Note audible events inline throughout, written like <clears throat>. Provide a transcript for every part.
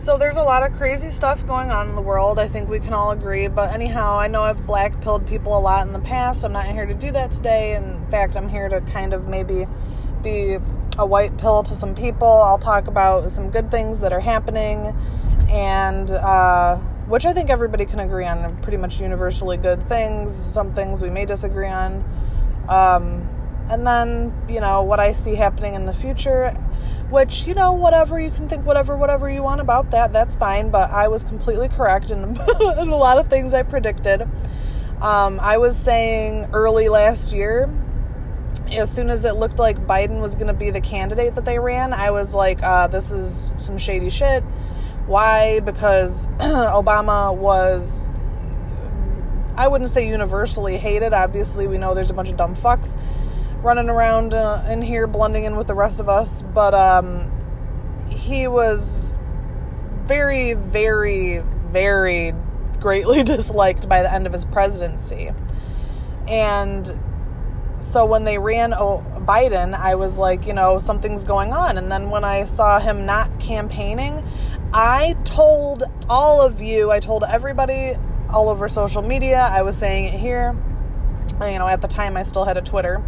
So there's a lot of crazy stuff going on in the world. I think we can all agree. But anyhow, I know I've black pilled people a lot in the past. I'm not here to do that today. In fact, I'm here to kind of maybe be a white pill to some people. I'll talk about some good things that are happening, and uh, which I think everybody can agree on. Pretty much universally good things. Some things we may disagree on. Um, and then, you know, what I see happening in the future which you know whatever you can think whatever whatever you want about that that's fine but i was completely correct in, <laughs> in a lot of things i predicted. Um, i was saying early last year as soon as it looked like biden was going to be the candidate that they ran i was like uh, this is some shady shit. Why? Because <clears throat> obama was i wouldn't say universally hated. Obviously we know there's a bunch of dumb fucks running around uh, in here blending in with the rest of us but um, he was very very very greatly <laughs> disliked by the end of his presidency and so when they ran Biden, I was like, you know, something's going on. And then when I saw him not campaigning, I told all of you, I told everybody all over social media, I was saying it here. You know, at the time I still had a Twitter.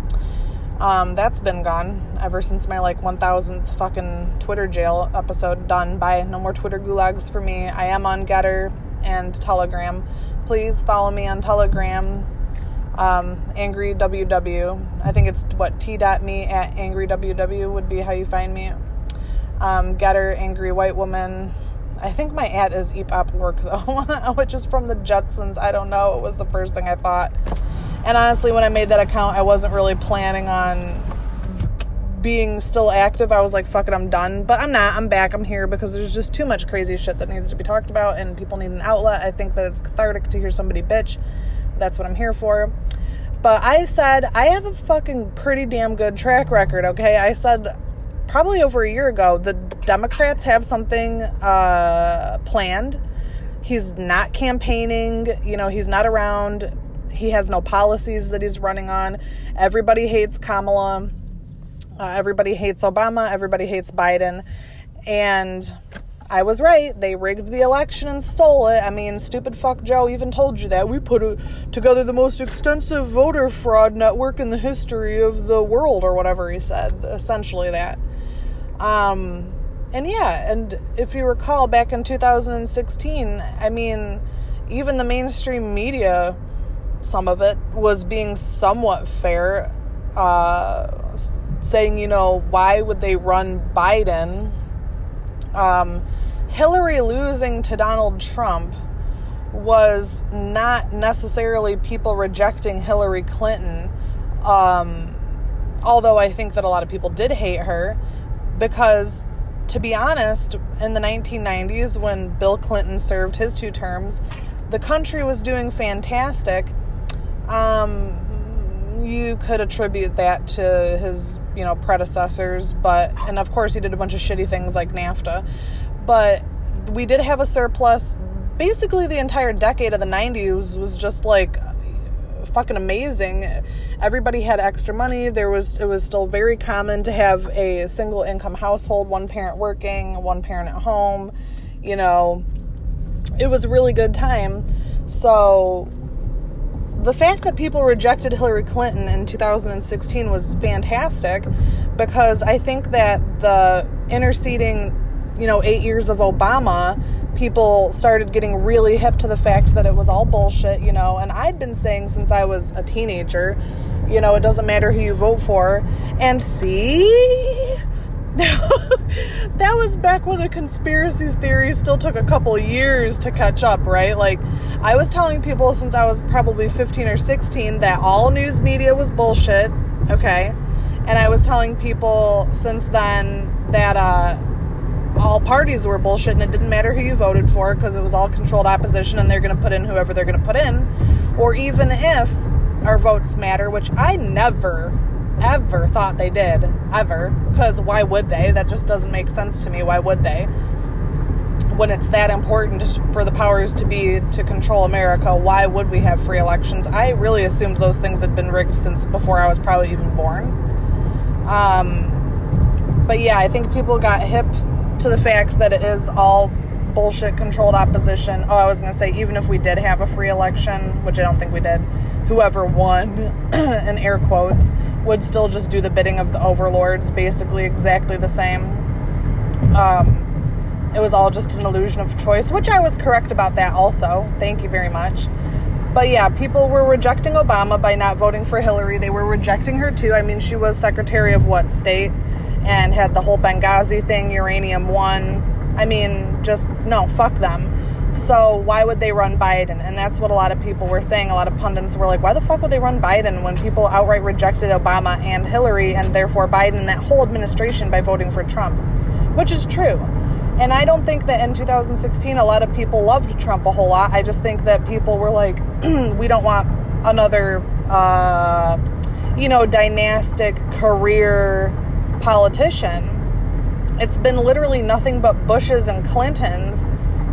Um, that's been gone ever since my like 1000th fucking Twitter jail episode done. Bye. No more Twitter gulags for me. I am on Gettr and Telegram. Please follow me on Telegram. Um, angry WW. I think it's what t.me at angry WW would be how you find me. Um, Gettr angry white woman. I think my ad is EPOP work though, <laughs> which is from the Jetsons. I don't know. It was the first thing I thought. And honestly, when I made that account, I wasn't really planning on being still active. I was like, fuck it, I'm done. But I'm not. I'm back. I'm here because there's just too much crazy shit that needs to be talked about and people need an outlet. I think that it's cathartic to hear somebody bitch. That's what I'm here for. But I said, I have a fucking pretty damn good track record, okay? I said probably over a year ago, the Democrats have something uh, planned. He's not campaigning, you know, he's not around he has no policies that he's running on. Everybody hates Kamala. Uh, everybody hates Obama. Everybody hates Biden. And I was right. They rigged the election and stole it. I mean, stupid fuck Joe even told you that. We put a, together the most extensive voter fraud network in the history of the world, or whatever he said. Essentially, that. Um, and yeah, and if you recall back in 2016, I mean, even the mainstream media some of it was being somewhat fair, uh, saying, you know, why would they run Biden? Um, Hillary losing to Donald Trump was not necessarily people rejecting Hillary Clinton, um, although I think that a lot of people did hate her because to be honest, in the 1990s, when Bill Clinton served his two terms, the country was doing fantastic um, you could attribute that to his, you know, predecessors, but and of course he did a bunch of shitty things like NAFTA. But we did have a surplus. Basically, the entire decade of the 90s was just like fucking amazing. Everybody had extra money. There was it was still very common to have a single income household, one parent working, one parent at home. You know, it was a really good time. So the fact that people rejected Hillary Clinton in 2016 was fantastic because I think that the interceding, you know, eight years of Obama, people started getting really hip to the fact that it was all bullshit, you know, and I'd been saying since I was a teenager, you know, it doesn't matter who you vote for. And see, <laughs> that was back when a conspiracy theory still took a couple years to catch up, right? Like, I was telling people since I was probably 15 or 16 that all news media was bullshit, okay? And I was telling people since then that uh, all parties were bullshit and it didn't matter who you voted for because it was all controlled opposition and they're going to put in whoever they're going to put in. Or even if our votes matter, which I never ever thought they did. Ever. Because why would they? That just doesn't make sense to me. Why would they? When it's that important for the powers to be to control America, why would we have free elections? I really assumed those things had been rigged since before I was probably even born. Um, but yeah, I think people got hip to the fact that it is all bullshit controlled opposition. Oh, I was going to say, even if we did have a free election, which I don't think we did, whoever won, <clears throat> in air quotes, would still just do the bidding of the overlords, basically exactly the same. Um, it was all just an illusion of choice, which I was correct about that also. Thank you very much. But yeah, people were rejecting Obama by not voting for Hillary. They were rejecting her too. I mean, she was Secretary of what state and had the whole Benghazi thing, Uranium One. I mean, just no, fuck them. So why would they run Biden? And that's what a lot of people were saying. A lot of pundits were like, why the fuck would they run Biden when people outright rejected Obama and Hillary and therefore Biden and that whole administration by voting for Trump? Which is true. And I don't think that in 2016 a lot of people loved Trump a whole lot. I just think that people were like, <clears throat> we don't want another, uh, you know, dynastic career politician. It's been literally nothing but Bushes and Clintons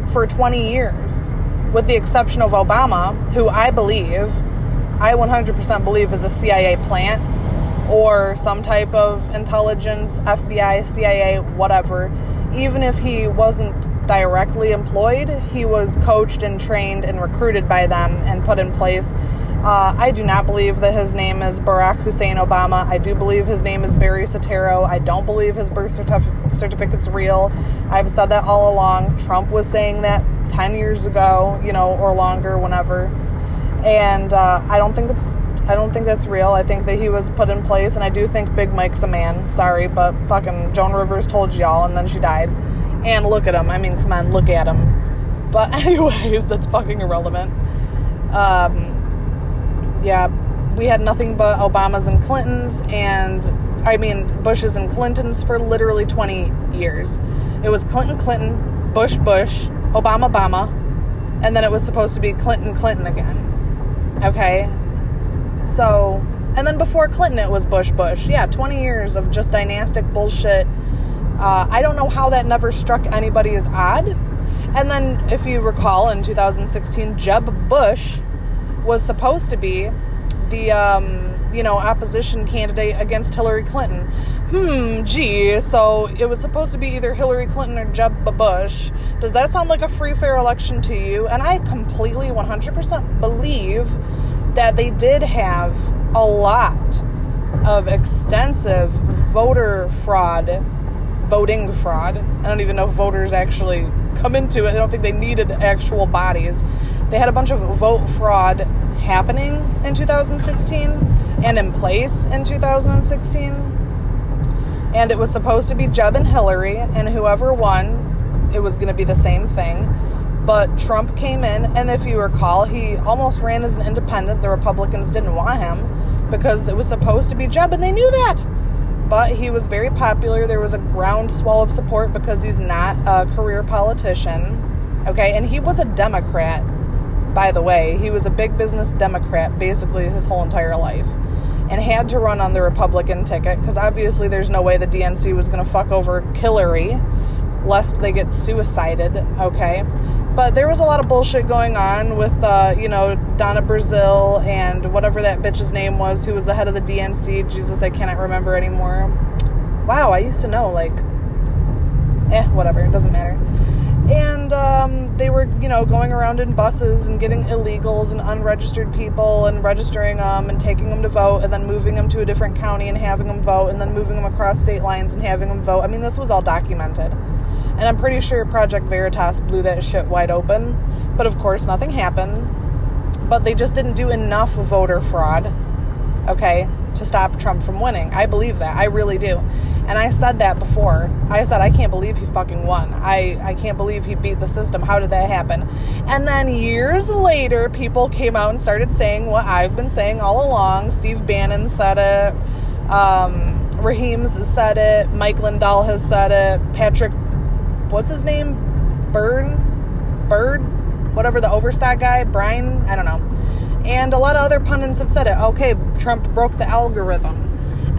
for 20 years, with the exception of Obama, who I believe, I 100% believe is a CIA plant or some type of intelligence, FBI, CIA, whatever even if he wasn't directly employed, he was coached and trained and recruited by them and put in place. Uh, I do not believe that his name is Barack Hussein Obama. I do believe his name is Barry Soetoro. I don't believe his birth certif- certificate's real. I've said that all along. Trump was saying that 10 years ago, you know, or longer, whenever. And uh, I don't think that's I don't think that's real. I think that he was put in place, and I do think Big Mike's a man. Sorry, but fucking Joan Rivers told y'all, and then she died. And look at him. I mean, come on, look at him. But <laughs> anyways, that's fucking irrelevant. Um, yeah, we had nothing but Obamas and Clintons, and I mean Bushes and Clintons for literally 20 years. It was Clinton, Clinton, Bush, Bush, Obama, Obama, and then it was supposed to be Clinton, Clinton again. Okay, so, and then before Clinton, it was Bush Bush. Yeah, 20 years of just dynastic bullshit. Uh, I don't know how that never struck anybody as odd. And then, if you recall, in 2016, Jeb Bush was supposed to be the, um, you know, opposition candidate against Hillary Clinton. Hmm, gee, so it was supposed to be either Hillary Clinton or Jeb Bush. Does that sound like a free, fair election to you? And I completely 100% believe that they did have a lot of extensive voter fraud, voting fraud. I don't even know if voters actually come into it. I don't think they needed actual bodies. They had a bunch of vote fraud happening in 2016 and in place in 2016. And it was supposed to be Jeb and Hillary, and whoever won, it was going to be the same thing. But Trump came in, and if you recall, he almost ran as an independent. The Republicans didn't want him because it was supposed to be Jeb, and they knew that. But he was very popular. There was a groundswell of support because he's not a career politician. Okay, and he was a Democrat, by the way. He was a big business Democrat basically his whole entire life and had to run on the Republican ticket because obviously there's no way the DNC was going to fuck over Hillary lest they get suicided, okay? But there was a lot of bullshit going on with, uh, you know, Donna Brazile and whatever that bitch's name was, who was the head of the DNC. Jesus, I cannot remember anymore. Wow, I used to know, like, eh, whatever, it doesn't matter. And um, they were, you know, going around in buses and getting illegals and unregistered people and registering them and taking them to vote and then moving them to a different county and having them vote and then moving them across state lines and having them vote. I mean, this was all documented. And I'm pretty sure Project Veritas blew that shit wide open. But of course, nothing happened. But they just didn't do enough voter fraud, okay, to stop Trump from winning. I believe that. I really do. And I said that before. I said, I can't believe he fucking won. I, I can't believe he beat the system. How did that happen? And then years later, people came out and started saying what I've been saying all along. Steve Bannon said it. Um, Raheem's said it. Mike Lindell has said it. Patrick what's his name? Bird? Bird? Whatever the Overstock guy, Brian, I don't know. And a lot of other pundits have said it. Okay, Trump broke the algorithm.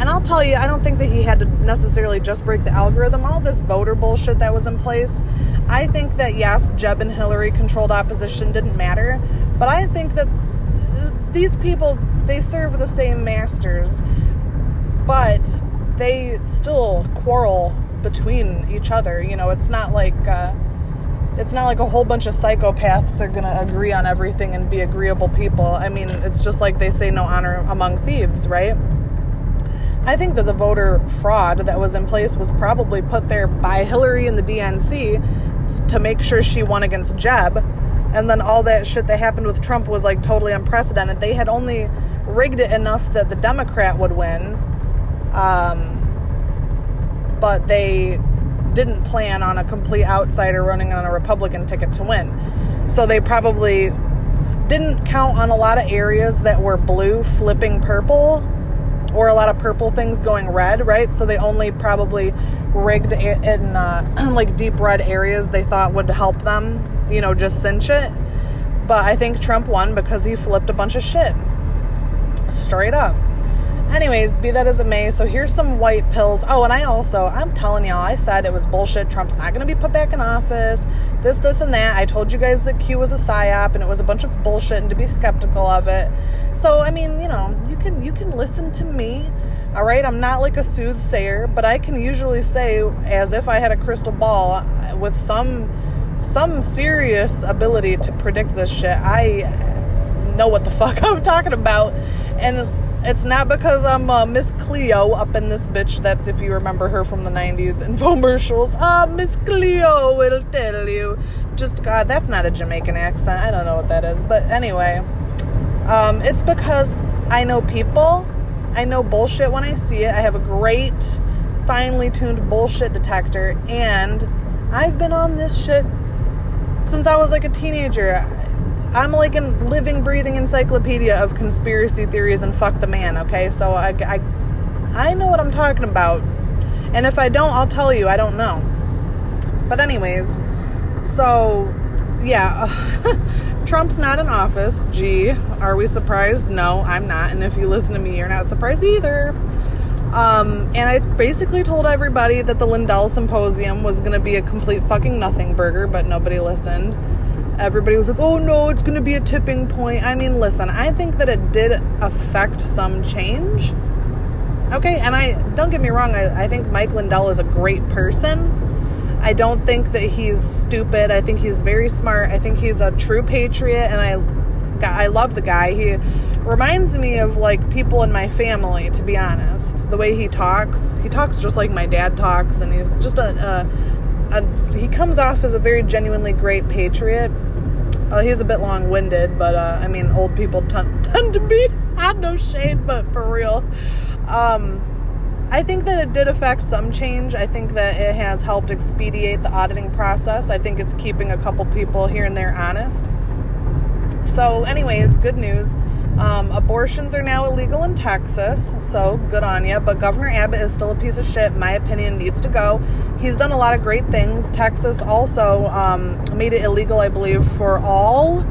And I'll tell you, I don't think that he had to necessarily just break the algorithm. All this voter bullshit that was in place. I think that, yes, Jeb and Hillary controlled opposition didn't matter. But I think that these people, they serve the same masters. But they still quarrel between each other. You know, it's not like uh, it's not like a whole bunch of psychopaths are going to agree on everything and be agreeable people. I mean, it's just like they say no honor among thieves, right? I think that the voter fraud that was in place was probably put there by Hillary and the DNC to make sure she won against Jeb. And then all that shit that happened with Trump was like totally unprecedented. They had only rigged it enough that the Democrat would win. Um, but they didn't plan on a complete outsider running on a Republican ticket to win. So they probably didn't count on a lot of areas that were blue flipping purple or a lot of purple things going red, right? So they only probably rigged it in uh, <clears throat> like deep red areas they thought would help them, you know, just cinch it. But I think Trump won because he flipped a bunch of shit. Straight up. Anyways, be that as it may, so here's some white pills. Oh, and I also, I'm telling y'all, I said it was bullshit. Trump's not going to be put back in office. This, this, and that. I told you guys that Q was a psyop and it was a bunch of bullshit and to be skeptical of it. So, I mean, you know, you can you can listen to me. All right, I'm not like a soothsayer, but I can usually say as if I had a crystal ball with some some serious ability to predict this shit. I know what the <laughs> fuck I'm talking about. And it's not because I'm uh, Miss Cleo up in this bitch that if you remember her from the 90s infomercials, <laughs> uh, Miss Cleo will tell you. Just, God, that's not a Jamaican accent. I don't know what that is. But anyway, um, it's because I know people. I know bullshit when I see it. I have a great, finely tuned bullshit detector. And I've been on this shit since I was like a teenager. I'm like a living, breathing encyclopedia of conspiracy theories and fuck the man, okay? So I, I, I know what I'm talking about. And if I don't, I'll tell you, I don't know. But, anyways, so yeah, <laughs> Trump's not in office. Gee, are we surprised? No, I'm not. And if you listen to me, you're not surprised either. Um, and I basically told everybody that the Lindell Symposium was going to be a complete fucking nothing burger, but nobody listened everybody was like, oh no, it's going to be a tipping point. I mean, listen, I think that it did affect some change. Okay, and I don't get me wrong, I, I think Mike Lindell is a great person. I don't think that he's stupid. I think he's very smart. I think he's a true patriot, and I I love the guy. He reminds me of like people in my family, to be honest. The way he talks, he talks just like my dad talks, and he's just a, a, a he comes off as a very genuinely great patriot. Uh, he's a bit long winded, but uh, I mean, old people t- <laughs> tend to be. I have no shade, but for real. Um, I think that it did affect some change. I think that it has helped expedite the auditing process. I think it's keeping a couple people here and there honest. So, anyways, good news. Um, abortions are now illegal in Texas, so good on you. But Governor Abbott is still a piece of shit. My opinion needs to go. He's done a lot of great things. Texas also um, made it illegal, I believe, for all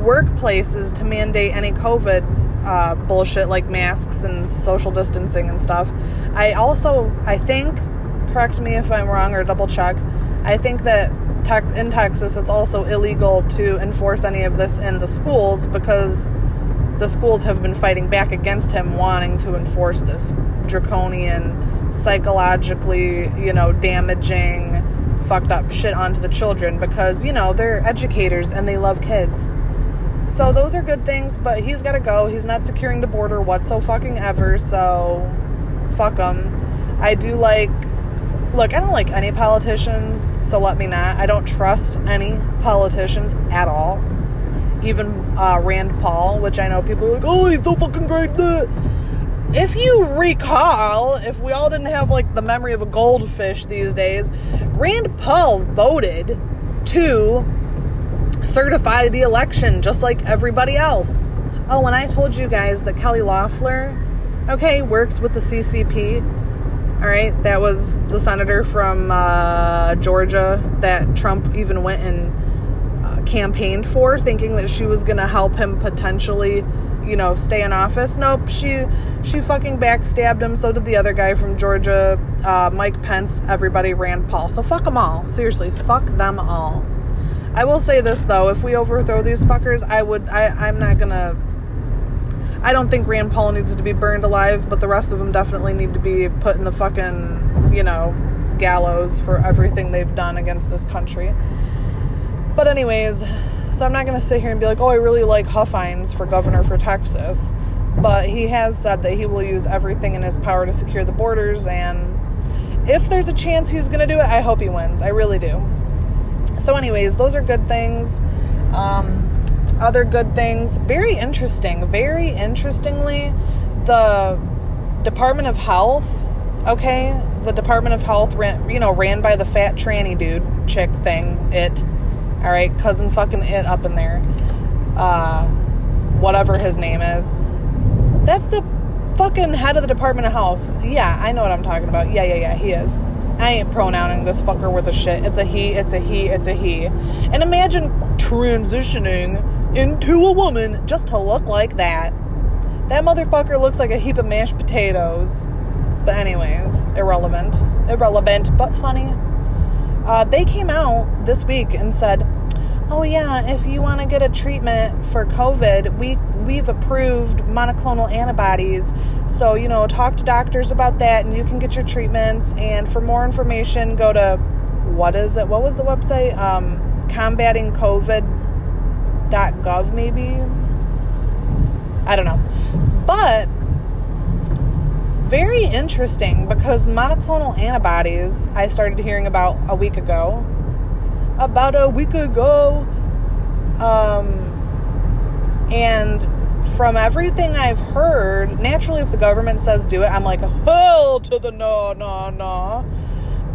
workplaces to mandate any COVID uh, bullshit like masks and social distancing and stuff. I also, I think, correct me if I'm wrong or double check. I think that in Texas it's also illegal to enforce any of this in the schools because the schools have been fighting back against him wanting to enforce this draconian, psychologically, you know, damaging, fucked up shit onto the children because, you know, they're educators and they love kids. So those are good things, but he's got to go. He's not securing the border whatso fucking ever, so fuck him. I do like look, I don't like any politicians, so let me not. I don't trust any politicians at all even uh, Rand Paul, which I know people are like, oh, he's so fucking great. If you recall, if we all didn't have like the memory of a goldfish these days, Rand Paul voted to certify the election just like everybody else. Oh, and I told you guys that Kelly Loeffler, okay, works with the CCP. All right, that was the senator from uh, Georgia that Trump even went and campaigned for, thinking that she was going to help him potentially, you know, stay in office. Nope, she she fucking backstabbed him. So did the other guy from Georgia, uh, Mike Pence. Everybody Rand Paul. So fuck them all. Seriously, fuck them all. I will say this though: if we overthrow these fuckers, I would. I I'm not gonna. I don't think Rand Paul needs to be burned alive, but the rest of them definitely need to be put in the fucking, you know, gallows for everything they've done against this country. But, anyways, so I'm not going to sit here and be like, oh, I really like Huffines for governor for Texas. But he has said that he will use everything in his power to secure the borders. And if there's a chance he's going to do it, I hope he wins. I really do. So, anyways, those are good things. Um, other good things. Very interesting. Very interestingly, the Department of Health, okay, the Department of Health ran, you know, ran by the fat tranny dude chick thing, it. All right, cousin fucking it up in there. Uh, whatever his name is. That's the fucking head of the Department of Health. Yeah, I know what I'm talking about. Yeah, yeah, yeah, he is. I ain't pronouncing this fucker worth a shit. It's a he, it's a he, it's a he. And imagine transitioning into a woman just to look like that. That motherfucker looks like a heap of mashed potatoes. But, anyways, irrelevant. Irrelevant, but funny. Uh, they came out this week and said, oh yeah, if you want to get a treatment for COVID, we we've approved monoclonal antibodies. So, you know, talk to doctors about that and you can get your treatments and for more information go to what is it? What was the website? Um combatingcovid.gov maybe. I don't know. But very interesting because monoclonal antibodies I started hearing about a week ago. About a week ago. Um, and from everything I've heard, naturally, if the government says do it, I'm like, hell to the no, no, no.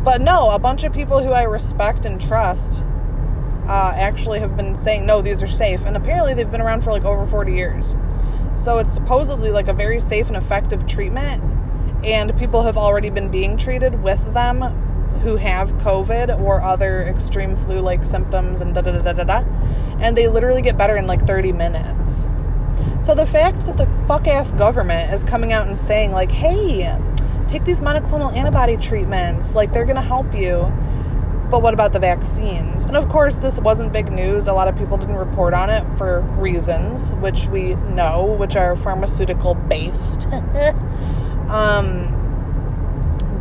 But no, a bunch of people who I respect and trust uh, actually have been saying, no, these are safe. And apparently, they've been around for like over 40 years. So it's supposedly like a very safe and effective treatment and people have already been being treated with them who have COVID or other extreme flu like symptoms and da da da da da. And they literally get better in like 30 minutes. So the fact that the fuck ass government is coming out and saying, like, hey, take these monoclonal antibody treatments, like they're gonna help you. But what about the vaccines? And of course, this wasn't big news. A lot of people didn't report on it for reasons, which we know, which are pharmaceutical based. <laughs> Um,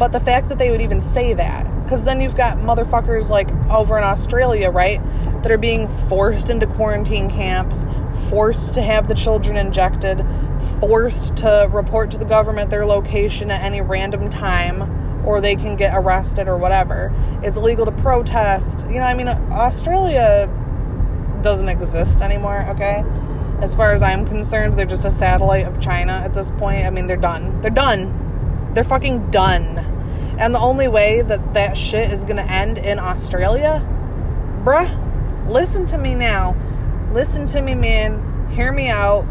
but the fact that they would even say that, because then you've got motherfuckers like over in Australia, right, that are being forced into quarantine camps, forced to have the children injected, forced to report to the government their location at any random time, or they can get arrested or whatever. It's illegal to protest. You know, I mean, Australia doesn't exist anymore, okay? As far as I'm concerned, they're just a satellite of China at this point. I mean, they're done. They're done. They're fucking done. And the only way that that shit is gonna end in Australia, bruh, listen to me now. Listen to me, man. Hear me out.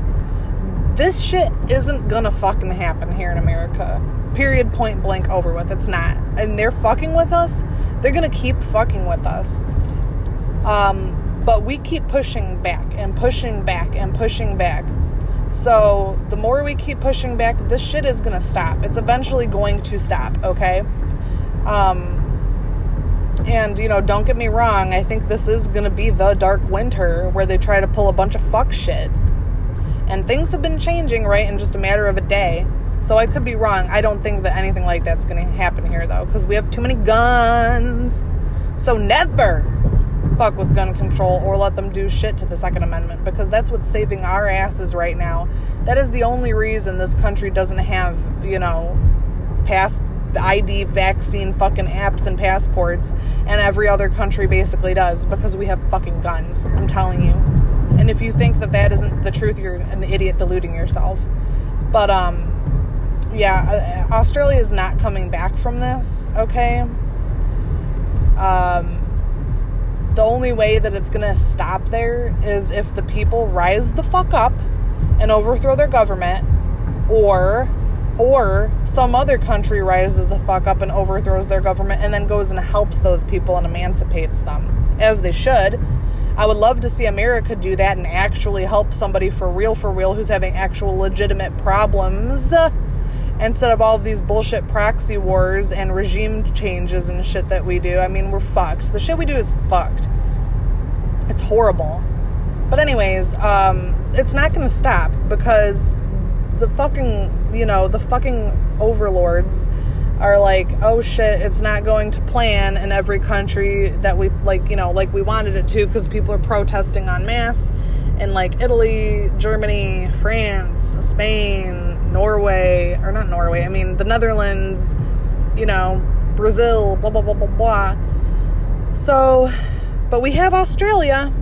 This shit isn't gonna fucking happen here in America. Period, point blank, over with. It's not. And they're fucking with us. They're gonna keep fucking with us. Um, but we keep pushing back and pushing back and pushing back. So the more we keep pushing back, this shit is gonna stop. It's eventually going to stop, okay? Um, and you know, don't get me wrong, I think this is gonna be the dark winter where they try to pull a bunch of fuck shit. And things have been changing, right, in just a matter of a day. So I could be wrong. I don't think that anything like that's gonna happen here though, because we have too many guns. So never fuck with gun control or let them do shit to the Second Amendment because that's what's saving our asses right now. That is the only reason this country doesn't have, you know, pass ID vaccine fucking apps and passports and every other country basically does because we have fucking guns. I'm telling you. And if you think that that isn't the truth, you're an idiot deluding yourself. But um yeah, uh, Australia is not coming back from this, okay? Um the only way that it's going to stop there is if the people rise the fuck up and overthrow their government or or some other country rises the fuck up and overthrows their government and then goes and helps those people and emancipates them as they should i would love to see america do that and actually help somebody for real for real who's having actual legitimate problems instead of all of these bullshit proxy wars and regime changes and shit that we do. I mean, we're fucked. The shit we do is fucked. It's horrible. But anyways, um, it's not going to stop because the fucking, you know, the fucking overlords are like, oh shit, it's not going to plan in every country that we like, you know, like we wanted it to because people are protesting en masse in like Italy, Germany, France, Spain, Norway, or not Norway, I mean the Netherlands, you know, Brazil, blah, blah, blah, blah, blah. So, but we have Australia.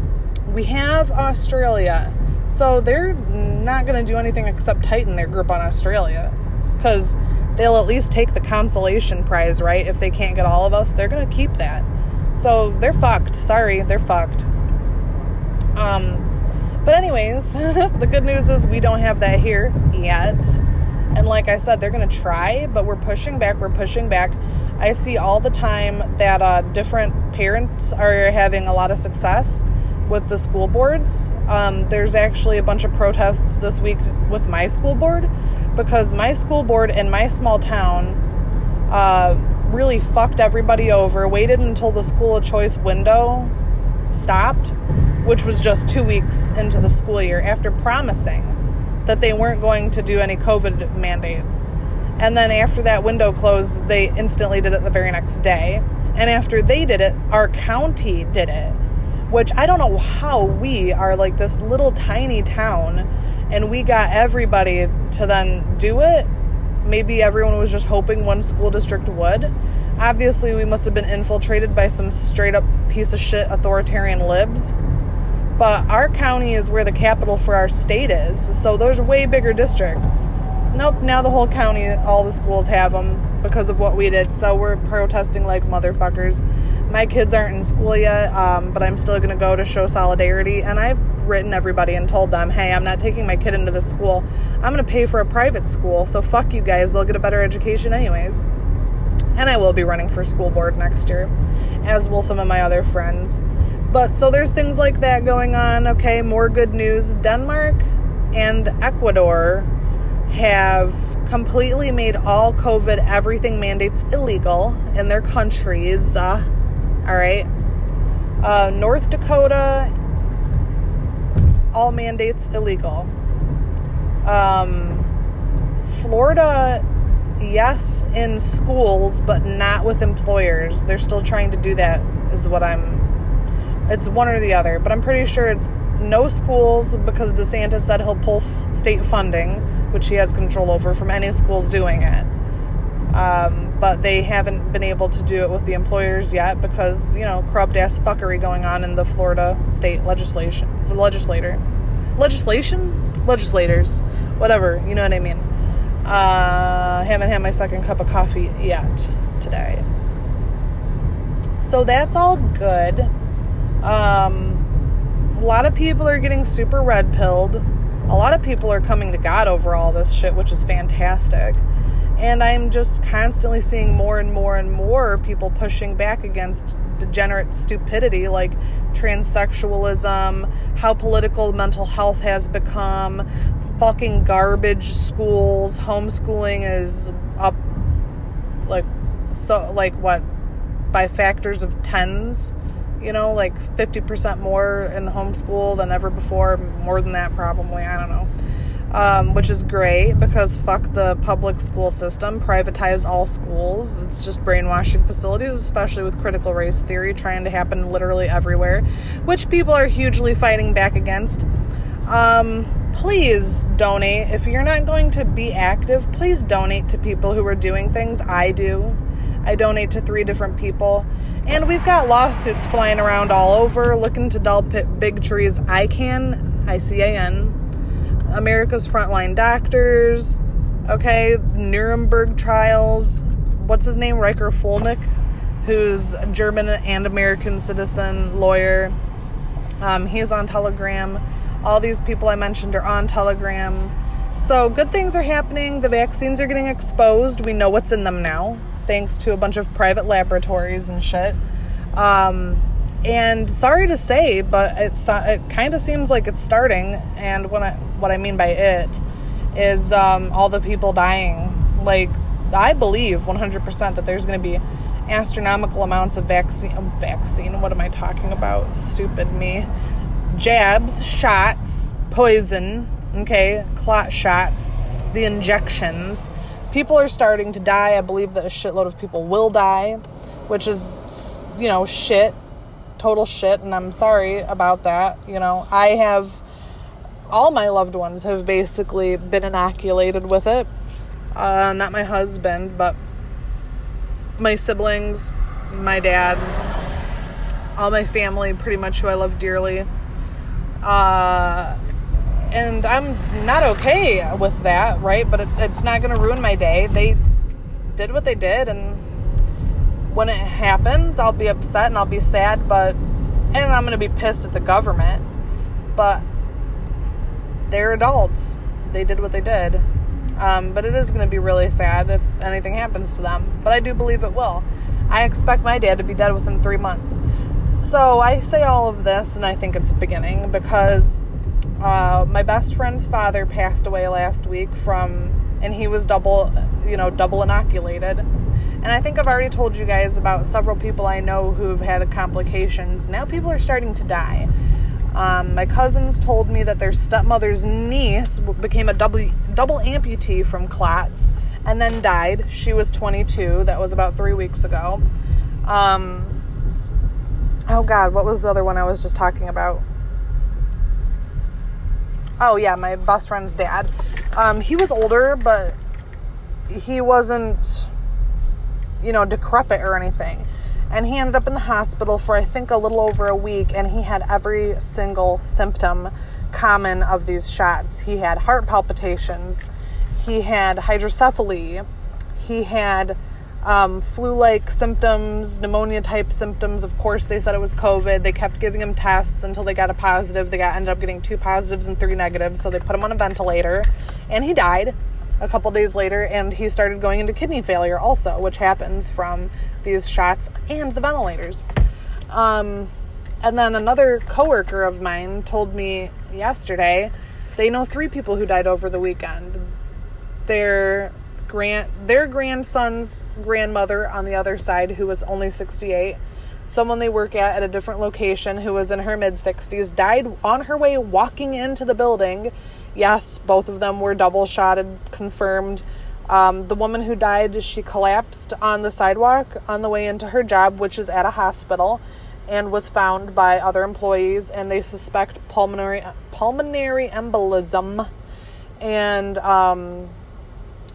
We have Australia. So they're not going to do anything except tighten their grip on Australia. Because they'll at least take the consolation prize, right? If they can't get all of us, they're going to keep that. So they're fucked. Sorry, they're fucked. Um, but, anyways, <laughs> the good news is we don't have that here yet. And like I said, they're going to try, but we're pushing back, we're pushing back. I see all the time that uh, different parents are having a lot of success with the school boards. Um, there's actually a bunch of protests this week with my school board because my school board in my small town uh, really fucked everybody over, waited until the school of choice window stopped, which was just two weeks into the school year after promising that they weren't going to do any COVID mandates. And then after that window closed, they instantly did it the very next day. And after they did it, our county did it, which I don't know how we are like this little tiny town and we got everybody to then do it. Maybe everyone was just hoping one school district would. Obviously, we must have been infiltrated by some straight up piece of shit authoritarian libs. But our county is where the capital for our state is, so there's way bigger districts. Nope, now the whole county, all the schools have them because of what we did, so we're protesting like motherfuckers. My kids aren't in school yet, um, but I'm still gonna go to show solidarity, and I've written everybody and told them, hey, I'm not taking my kid into this school. I'm gonna pay for a private school, so fuck you guys, they'll get a better education anyways. And I will be running for school board next year, as will some of my other friends. But so there's things like that going on. Okay, more good news. Denmark and Ecuador have completely made all COVID everything mandates illegal in their countries. Uh, all right. Uh, North Dakota, all mandates illegal. Um, Florida, yes, in schools, but not with employers. They're still trying to do that, is what I'm. It's one or the other, but I'm pretty sure it's no schools because DeSantis said he'll pull state funding which he has control over, from any schools doing it. Um, but they haven't been able to do it with the employers yet because, you know, corrupt ass fuckery going on in the Florida state legislation, the legislator. Legislation? Legislators. Whatever, you know what I mean. Uh, haven't had my second cup of coffee yet today. So that's all good. Um, a lot of people are getting super red pilled a lot of people are coming to God over all this shit, which is fantastic. And I'm just constantly seeing more and more and more people pushing back against degenerate stupidity like transsexualism, how political mental health has become, fucking garbage schools, homeschooling is up like so like what by factors of tens you know, like 50% more in homeschool than ever before, more than that probably, I don't know. Um, which is great because fuck the public school system, privatize all schools. It's just brainwashing facilities, especially with critical race theory trying to happen literally everywhere, which people are hugely fighting back against. Um, please donate. If you're not going to be active, please donate to people who are doing things I do. I donate to three different people. And we've got lawsuits flying around all over looking to dull big trees. ICAN, I C A N, America's Frontline Doctors, okay, Nuremberg trials. What's his name? Reiner Fuellmich, who's a German and American citizen lawyer. Um, he's on Telegram. All these people I mentioned are on Telegram. So good things are happening. The vaccines are getting exposed. We know what's in them now thanks to a bunch of private laboratories and shit. Um, and sorry to say, but it's it kind of seems like it's starting. And what I what I mean by it is um, all the people dying. Like I believe 100% that there's going to be astronomical amounts of vaccine. Vaccine. What am I talking about? Stupid me. Jabs, shots, poison. Okay, clot shots, the injections people are starting to die. I believe that a shitload of people will die, which is, you know, shit, total shit. And I'm sorry about that. You know, I have, all my loved ones have basically been inoculated with it. Uh, not my husband, but my siblings, my dad, all my family, pretty much who I love dearly. Uh, and I'm not okay with that, right? But it, it's not going to ruin my day. They did what they did, and when it happens, I'll be upset and I'll be sad, but and I'm going to be pissed at the government. But they're adults. They did what they did. Um, but it is going to be really sad if anything happens to them. But I do believe it will. I expect my dad to be dead within three months. So I say all of this, and I think it's beginning because uh, my best friend's father passed away last week from, and he was double, you know, double inoculated. And I think I've already told you guys about several people I know who've had complications. Now people are starting to die. Um, my cousins told me that their stepmother's niece became a double double amputee from clots and then died. She was 22. That was about three weeks ago. Um, oh God, what was the other one I was just talking about? Oh yeah, my best friend's dad. Um, he was older, but he wasn't, you know, decrepit or anything. And he ended up in the hospital for I think a little over a week, and he had every single symptom common of these shots. He had heart palpitations, he had hydrocephaly, he had um, flu like symptoms, pneumonia type symptoms. Of course, they said it was COVID. They kept giving him tests until they got a positive. They got ended up getting two positives and three negatives. So they put him on a ventilator and he died a couple days later. And he started going into kidney failure, also, which happens from these shots and the ventilators. Um, and then another coworker of mine told me yesterday they know three people who died over the weekend. They're grand their grandson's grandmother on the other side who was only 68 someone they work at at a different location who was in her mid 60s died on her way walking into the building. Yes both of them were double shotted confirmed. Um, the woman who died she collapsed on the sidewalk on the way into her job which is at a hospital and was found by other employees and they suspect pulmonary pulmonary embolism. And um,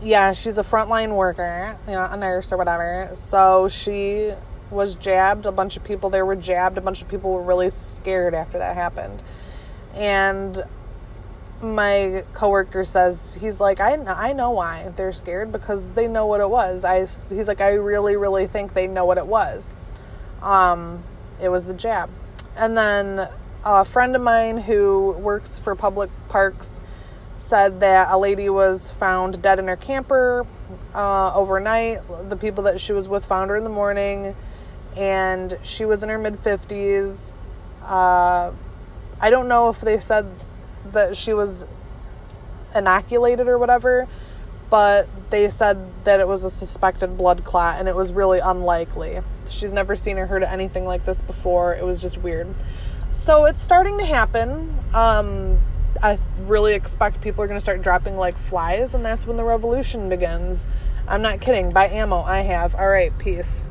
yeah, she's a frontline worker, you know, a nurse or whatever. So she was jabbed. A bunch of people there were jabbed. A bunch of people were really scared after that happened. And my coworker says he's like I I know why they're scared because they know what it was. I he's like I really really think they know what it was. Um it was the jab. And then a friend of mine who works for public parks said that a lady was found dead in her camper uh, overnight. The people that she was with found her in the morning, and she was in her mid 50s. Uh, I don't know if they said that she was inoculated or whatever, but they said that it was a suspected blood clot and it was really unlikely. She's never seen or heard of anything like this before. It was just weird. So it's starting to happen. Um, I really expect people are going to start dropping like flies, and that's when the revolution begins. I'm not kidding. Buy ammo. I have. All right. Peace.